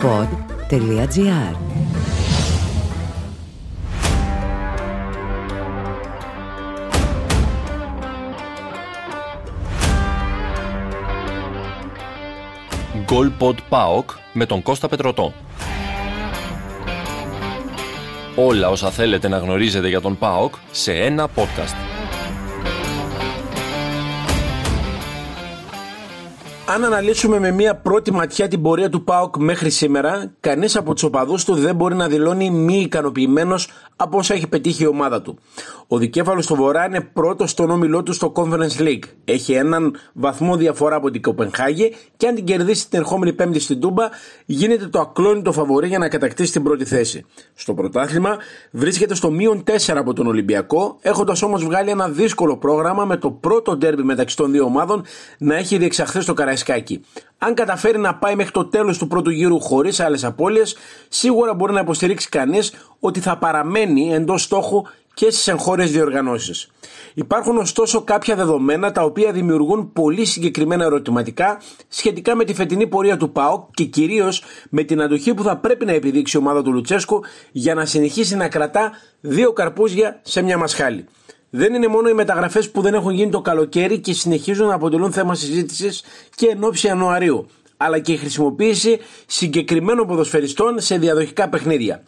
pod.gr Γκολ Pod ΠΑΟΚ με τον Κώστα Πετρωτό. Όλα όσα θέλετε να γνωρίζετε για τον ΠΑΟΚ σε ένα podcast. Αν αναλύσουμε με μια πρώτη ματιά την πορεία του ΠΑΟΚ μέχρι σήμερα, κανείς από τους οπαδούς του δεν μπορεί να δηλώνει μη ικανοποιημένος από όσα έχει πετύχει η ομάδα του. Ο δικέφαλος του Βορρά είναι πρώτος στον όμιλό του στο Conference League. Έχει έναν βαθμό διαφορά από την Κοπενχάγη και αν την κερδίσει την ερχόμενη Πέμπτη στην Τούμπα, γίνεται το ακλόνητο φαβορή για να κατακτήσει την πρώτη θέση. Στο πρωτάθλημα βρίσκεται στο μείον 4 από τον Ολυμπιακό, έχοντας όμως βγάλει ένα δύσκολο πρόγραμμα με το πρώτο ντέρμπι μεταξύ των δύο ομάδων να έχει διεξαχθεί στο Καραϊσκάκι. Αν καταφέρει να πάει μέχρι το τέλος του πρώτου γύρου χωρίς άλλες απώλειες, σίγουρα μπορεί να υποστηρίξει κανείς ότι θα παραμένει εντός στόχου και στις εγχώριες διοργανώσεις. Υπάρχουν ωστόσο κάποια δεδομένα τα οποία δημιουργούν πολύ συγκεκριμένα ερωτηματικά σχετικά με τη φετινή πορεία του ΠΑΟΚ και κυρίως με την αντοχή που θα πρέπει να επιδείξει η ομάδα του Λουτσέσκου για να συνεχίσει να κρατά δύο καρπούζια σε μια μασχάλη. Δεν είναι μόνο οι μεταγραφές που δεν έχουν γίνει το καλοκαίρι και συνεχίζουν να αποτελούν θέμα συζήτησης και εν ώψη Ιανουαρίου, αλλά και η χρησιμοποίηση συγκεκριμένων ποδοσφαιριστών σε διαδοχικά παιχνίδια.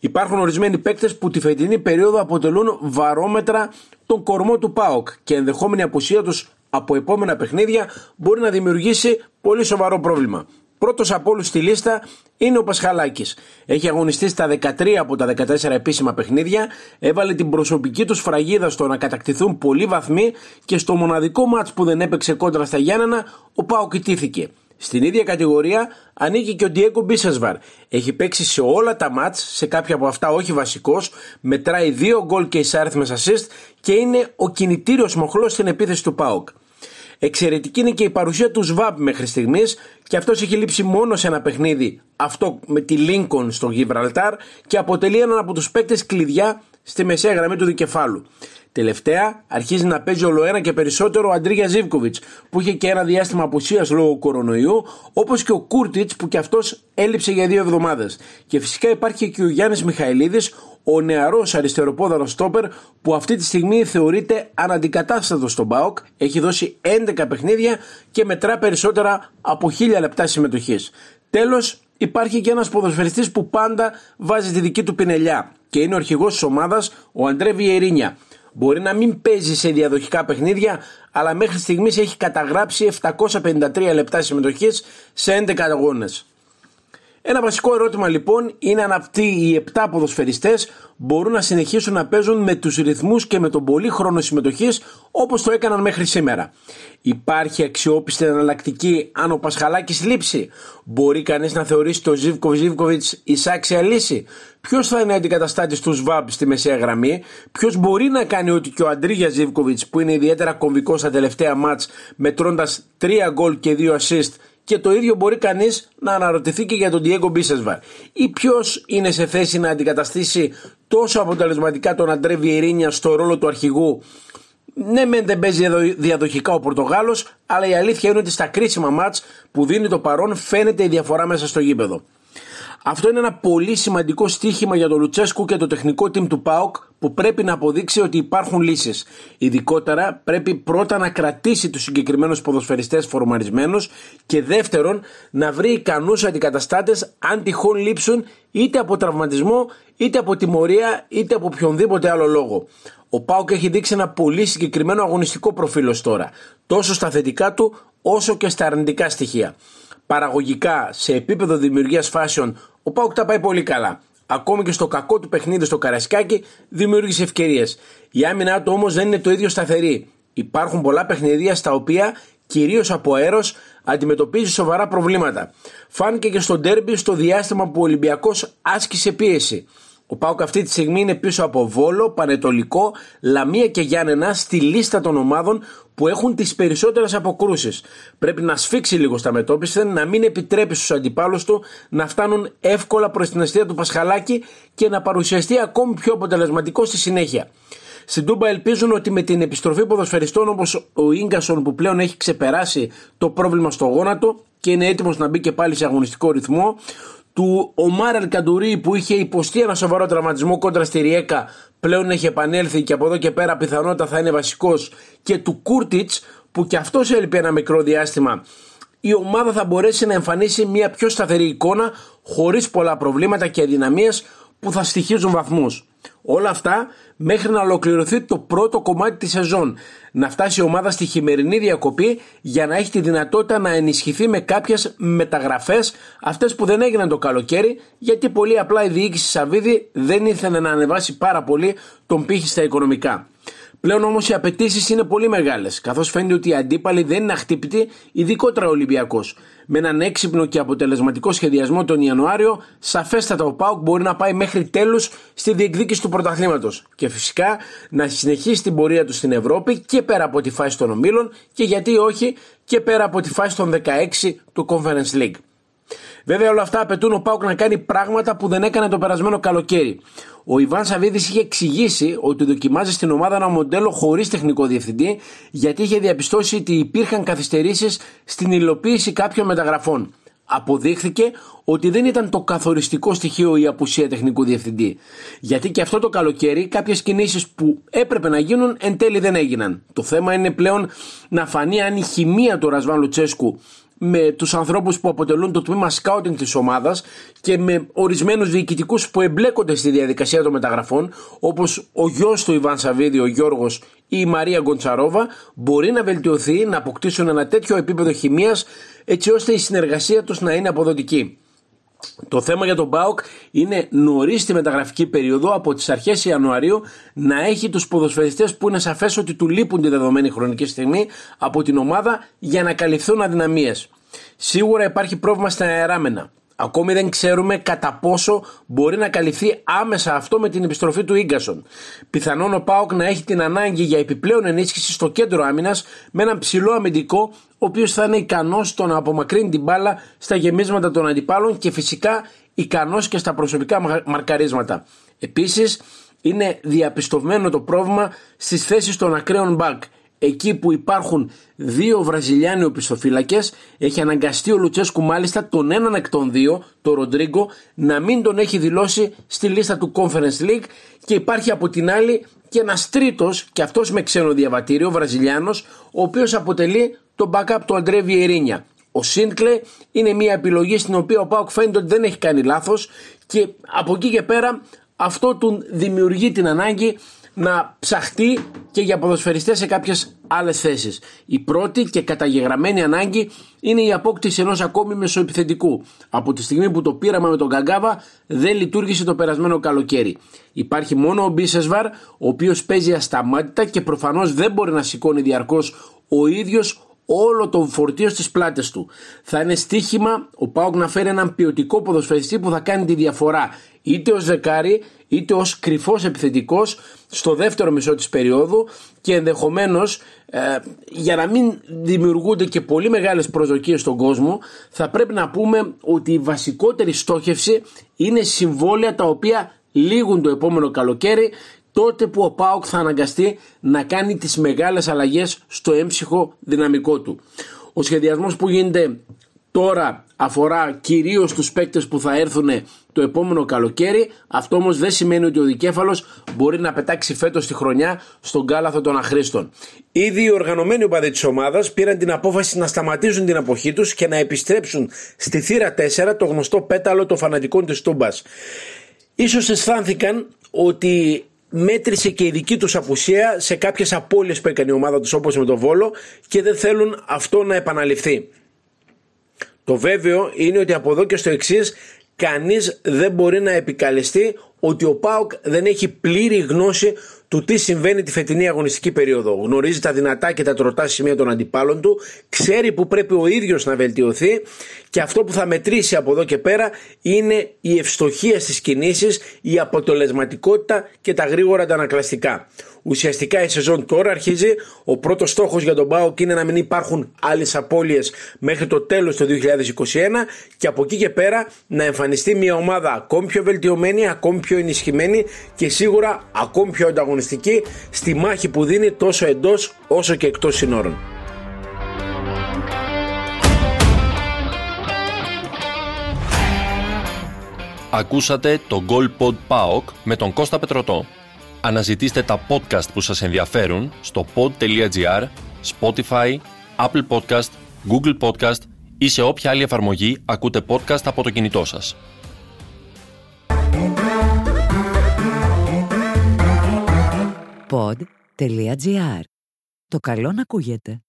Υπάρχουν ορισμένοι παίκτες που τη φετινή περίοδο αποτελούν βαρόμετρα τον κορμό του ΠΑΟΚ και ενδεχόμενη απουσία τους από επόμενα παιχνίδια μπορεί να δημιουργήσει πολύ σοβαρό πρόβλημα. Πρώτος από όλους στη λίστα είναι ο Πασχαλάκης. Έχει αγωνιστεί στα 13 από τα 14 επίσημα παιχνίδια, έβαλε την προσωπική του σφραγίδα στο να κατακτηθούν πολλοί βαθμοί και στο μοναδικό μάτς που δεν έπαιξε κόντρα στα Γιάννενα, ο Πάο κοιτήθηκε. Στην ίδια κατηγορία ανήκει και ο Ντιέγκο Μπίσεσβαρ. Έχει παίξει σε όλα τα μάτς, σε κάποια από αυτά όχι βασικός, μετράει δύο γκολ και εισάριθμες assist και είναι ο κινητήριος μοχλός στην επίθεση του Πάοκ. Εξαιρετική είναι και η παρουσία του ΣΒΑΠ μέχρι στιγμής και αυτός έχει λείψει μόνο σε ένα παιχνίδι, αυτό με τη Λίνκον στο Γιβραλτάρ και αποτελεί έναν από τους παίκτες κλειδιά στη μεσαία γραμμή του δικεφάλου. Τελευταία αρχίζει να παίζει ολοένα και περισσότερο ο Αντρίγια Ζήβκοβιτ, που είχε και ένα διάστημα απουσίας λόγω κορονοϊού, όπως και ο Κούρτιτς που και αυτός έλειψε για δύο εβδομάδες. Και φυσικά υπάρχει και ο Γιάννης Μιχαηλίδης, ο νεαρός αριστεροπόδαρος στόπερ που αυτή τη στιγμή θεωρείται αναντικατάστατος στον Μπάοκ, έχει δώσει 11 παιχνίδια και μετρά περισσότερα από 1000 λεπτά συμμετοχής. Τέλος, υπάρχει και ένας ποδοσφαιριστής που πάντα βάζει τη δική του πινελιά και είναι ο αρχηγός της ομάδας, ο Αντρέ Βιερίνια. Μπορεί να μην παίζει σε διαδοχικά παιχνίδια, αλλά μέχρι στιγμής έχει καταγράψει 753 λεπτά συμμετοχής σε 11 αγώνες. Ένα βασικό ερώτημα λοιπόν είναι αν αυτοί οι 7 ποδοσφαιριστές μπορούν να συνεχίσουν να παίζουν με τους ρυθμούς και με τον πολύ χρόνο συμμετοχής όπως το έκαναν μέχρι σήμερα. Υπάρχει αξιόπιστη εναλλακτική αν ο Πασχαλάκης λείψει; Μπορεί κανείς να θεωρήσει το Ζίβκο Ζίβκοβιτς εισάξια λύση. Ποιος θα είναι αντικαταστάτης του ΣΒΑΜ στη μεσαία γραμμή, ποιος μπορεί να κάνει ό,τι και ο Αντρίγιας Ζίβκοβιτ που είναι ιδιαίτερα κομβικός στα τελευταία μάτς μετρώντας 3 γκολ και 2 assist και το ίδιο μπορεί κανείς να αναρωτηθεί και για τον Diego Μπίσεσβαρ. Ή ποιος είναι σε θέση να αντικαταστήσει τόσο αποτελεσματικά τον Αντρέ Βιερίνια στο ρόλο του αρχηγού; Ναι, μεν δεν παίζει διαδοχικά ο Πορτογάλος, αλλά η αλήθεια είναι ότι στα κρίσιμα μάτς που δίνει το παρόν φαίνεται η διαφορά μέσα στο γήπεδο. Αυτό είναι ένα πολύ σημαντικό στίχημα για τον Λουτσέσκου και το τεχνικό team του ΠΑΟΚ που πρέπει να αποδείξει ότι υπάρχουν λύσεις. Ειδικότερα πρέπει πρώτα να κρατήσει τους συγκεκριμένους ποδοσφαιριστές φορμαρισμένους και δεύτερον να βρει ικανούς αντικαταστάτες αν τυχόν λείψουν είτε από τραυματισμό, είτε από τιμωρία, είτε από οποιονδήποτε άλλο λόγο. Ο Πάουκ έχει δείξει ένα πολύ συγκεκριμένο αγωνιστικό προφίλ τώρα, τόσο στα θετικά του όσο και στα αρνητικά στοιχεία. Παραγωγικά, σε επίπεδο δημιουργίας φάσεων, ο Πάουκ τα πάει πολύ καλά. Ακόμη και στο κακό του παιχνίδι στο Καρασκάκι δημιούργησε ευκαιρίες. Η άμυνά του όμως δεν είναι το ίδιο σταθερή. Υπάρχουν πολλά παιχνίδια στα οποία κυρίως από αέρος αντιμετωπίζει σοβαρά προβλήματα. Φάνηκε και στο ντέρμπι στο διάστημα που ο Ολυμπιακός άσκησε πίεση. Ο Πάουκ αυτή τη στιγμή είναι πίσω από Βόλο, Πανετολικό, Λαμία και Γιάννενα στη λίστα των ομάδων που έχουν τις περισσότερες αποκρούσεις. Πρέπει να σφίξει λίγο στα μετώπιση, να μην επιτρέπει στους αντιπάλους του να φτάνουν εύκολα προς την αιστεία του Πασχαλάκη και να παρουσιαστεί ακόμη πιο αποτελεσματικό στη συνέχεια. Στην Τούμπα ελπίζουν ότι με την επιστροφή ποδοσφαιριστών όπως ο γκασον που πλέον έχει ξεπεράσει το πρόβλημα στο γόνατο και είναι έτοιμος να μπει και πάλι σε αγωνιστικό ρυθμό, του Ομάρ Ελκαντουρί που είχε υποστεί ένα σοβαρό τραυματισμό κόντρα στη Ριέκα πλέον έχει επανέλθει και από εδώ και πέρα πιθανότατα θα είναι βασικός. Και του Κούρτιτς που και αυτός έλειπε ένα μικρό διάστημα. Η ομάδα θα μπορέσει να εμφανίσει μια πιο σταθερή εικόνα χωρίς πολλά προβλήματα και αδυναμίες που θα στοιχίζουν βαθμούς. Όλα αυτά μέχρι να ολοκληρωθεί το πρώτο κομμάτι της σεζόν. Να φτάσει η ομάδα στη χειμερινή διακοπή για να έχει τη δυνατότητα να ενισχυθεί με κάποιες μεταγραφές αυτές που δεν έγιναν το καλοκαίρι γιατί πολύ απλά η διοίκηση Σαββίδη δεν ήθελε να ανεβάσει πάρα πολύ τον πύχη στα οικονομικά. Πλέον όμως οι απαιτήσεις είναι πολύ μεγάλες, καθώς φαίνεται ότι οι αντίπαλοι δεν είναι αχτύπητοι, ειδικότερα ο Ολυμπιακός. Με έναν έξυπνο και αποτελεσματικό σχεδιασμό τον Ιανουάριο, σαφέστατα ο Πάουκ μπορεί να πάει μέχρι τέλους στη διεκδίκηση του πρωταθλήματος. Και φυσικά να συνεχίσει την πορεία του στην Ευρώπη και πέρα από τη φάση των ομίλων και γιατί όχι και πέρα από τη φάση των 16 του Conference League. Βέβαια όλα αυτά απαιτούν ο Πάουκ να κάνει πράγματα που δεν έκανε το περασμένο καλοκαίρι. Ο Ιβάν Σαββίδης είχε εξηγήσει ότι δοκιμάζει στην ομάδα ένα μοντέλο χωρίς τεχνικό διευθυντή, γιατί είχε διαπιστώσει ότι υπήρχαν καθυστερήσεις στην υλοποίηση κάποιων μεταγραφών. Αποδείχθηκε ότι δεν ήταν το καθοριστικό στοιχείο η απουσία τεχνικού διευθυντή. Γιατί και αυτό το καλοκαίρι κάποιες κινήσεις που έπρεπε να γίνουν εν τέλει δεν έγιναν. Το θέμα είναι πλέον να φανεί αν η χημεία του Ρασβάν Λουτσέσκου με τους ανθρώπους που αποτελούν το τμήμα σκάουτινγκ της ομάδας και με ορισμένους διοικητικούς που εμπλέκονται στη διαδικασία των μεταγραφών όπως ο γιος του Ιβάν Σαββίδη, ο Γιώργος ή η Μαρία Γκοντσαρόβα μπορεί να βελτιωθεί, να αποκτήσουν ένα τέτοιο επίπεδο χημίας έτσι ώστε η συνεργασία τους να είναι αποδοτική. Το θέμα για τον Μπάουκ είναι νωρίς στη μεταγραφική περίοδο από τις αρχές Ιανουαρίου να έχει τους ποδοσφαιριστές που είναι σαφές ότι του λείπουν τη δεδομένη χρονική στιγμή από την ομάδα για να καλυφθούν αδυναμίες. Σίγουρα υπάρχει πρόβλημα στα αεράμενα. Ακόμη δεν ξέρουμε κατά πόσο μπορεί να καλυφθεί άμεσα αυτό με την επιστροφή του γκασον. Πιθανόν ο Πάοκ να έχει την ανάγκη για επιπλέον ενίσχυση στο κέντρο άμυνας με έναν ψηλό αμυντικό, ο οποίος θα είναι ικανός στο να απομακρύνει την μπάλα στα γεμίσματα των αντιπάλων και φυσικά ικανός και στα προσωπικά μαρκαρίσματα. Επίσης, είναι διαπιστωμένο το πρόβλημα στις θέσεις των ακραίων μπακ εκεί που υπάρχουν δύο Βραζιλιάνοι οπισθοφύλακες, έχει αναγκαστεί ο Λουτσέσκου μάλιστα τον έναν εκ των δύο, τον Ροντρίγκο, να μην τον έχει δηλώσει στη λίστα του Conference League και υπάρχει από την άλλη και ένας τρίτος, και αυτός με ξένο διαβατήριο, Βραζιλιάνος, ο οποίος αποτελεί τον backup του Αντρέ Βιερίνια. Ο Σίντκλε είναι μια επιλογή στην οποία ο Πάοκ φαίνεται ότι δεν έχει κάνει λάθος και από εκεί και πέρα αυτό του δημιουργεί την ανάγκη να ψαχτεί και για ποδοσφαιριστές σε κάποιες άλλες θέσεις. Η πρώτη και καταγεγραμμένη ανάγκη είναι η απόκτηση ενός ακόμη μεσοεπιθετικού. Από τη στιγμή που το πείραμα με τον Καγκάβα δεν λειτουργήσε το περασμένο καλοκαίρι. Υπάρχει μόνο ο Μπίσεσβαρ, ο οποίος παίζει ασταμάτητα και προφανώς δεν μπορεί να σηκώνει διαρκώς ο ίδιος όλο το φορτίο στις πλάτες του. Θα είναι στοίχημα ο Πάοκ να φέρει έναν ποιοτικό ποδοσφαιριστή που θα κάνει τη διαφορά είτε ως δεκάρι είτε ως κρυφός επιθετικός στο δεύτερο μισό της περίοδου και ενδεχομένως ε, για να μην δημιουργούνται και πολύ μεγάλες προσδοκίες στον κόσμο θα πρέπει να πούμε ότι η βασικότερη στόχευση είναι συμβόλαια τα οποία λήγουν το επόμενο καλοκαίρι τότε που ο ΠΑΟΚ θα αναγκαστεί να κάνει τις μεγάλες αλλαγές στο έμψυχο δυναμικό του. Ο σχεδιασμός που γίνεται τώρα αφορά κυρίως τους παίκτες που θα έρθουν το επόμενο καλοκαίρι. Αυτό όμως δεν σημαίνει ότι ο δικέφαλος μπορεί να πετάξει φέτος τη χρονιά στον κάλαθο των αχρήστων. Ήδη οι οργανωμένοι οπαδοί της ομάδας πήραν την απόφαση να σταματήσουν την αποχή τους και να επιστρέψουν στη θύρα 4 το γνωστό πέταλο των φανατικών της Τούμπας. Ίσως αισθάνθηκαν ότι μέτρησε και η δική τους απουσία σε κάποιες απώλειες που έκανε η ομάδα τους όπως με τον Βόλο και δεν θέλουν αυτό να επαναληφθεί. Το βέβαιο είναι ότι από εδώ και στο εξής κανείς δεν μπορεί να επικαλεστεί ότι ο ΠΑΟΚ δεν έχει πλήρη γνώση του τι συμβαίνει τη φετινή αγωνιστική περίοδο. Γνωρίζει τα δυνατά και τα τροτά σημεία των αντιπάλων του, ξέρει που πρέπει ο ίδιος να βελτιωθεί και αυτό που θα μετρήσει από εδώ και πέρα είναι η ευστοχία στις κινήσεις, η αποτελεσματικότητα και τα γρήγορα αντανακλαστικά. Ουσιαστικά η σεζόν τώρα αρχίζει. Ο πρώτος στόχος για τον Μπάουκ είναι να μην υπάρχουν άλλες απώλειες μέχρι το τέλος του 2021 και από εκεί και πέρα να εμφανιστεί μια ομάδα ακόμη πιο βελτιωμένη, ακόμη πιο ενισχυμένη και σίγουρα ακόμη πιο ανταγωνιστική στη μάχη που δίνει τόσο εντός όσο και εκτός συνόρων. Ακούσατε το Goal Pod PAOK με τον Κώστα Πετρωτό. Αναζητήστε τα podcast που σας ενδιαφέρουν στο pod.gr, Spotify, Apple Podcast, Google Podcast ή σε όποια άλλη εφαρμογή ακούτε podcast από το κινητό σας. Pod.gr. Το καλό να ακούγεται.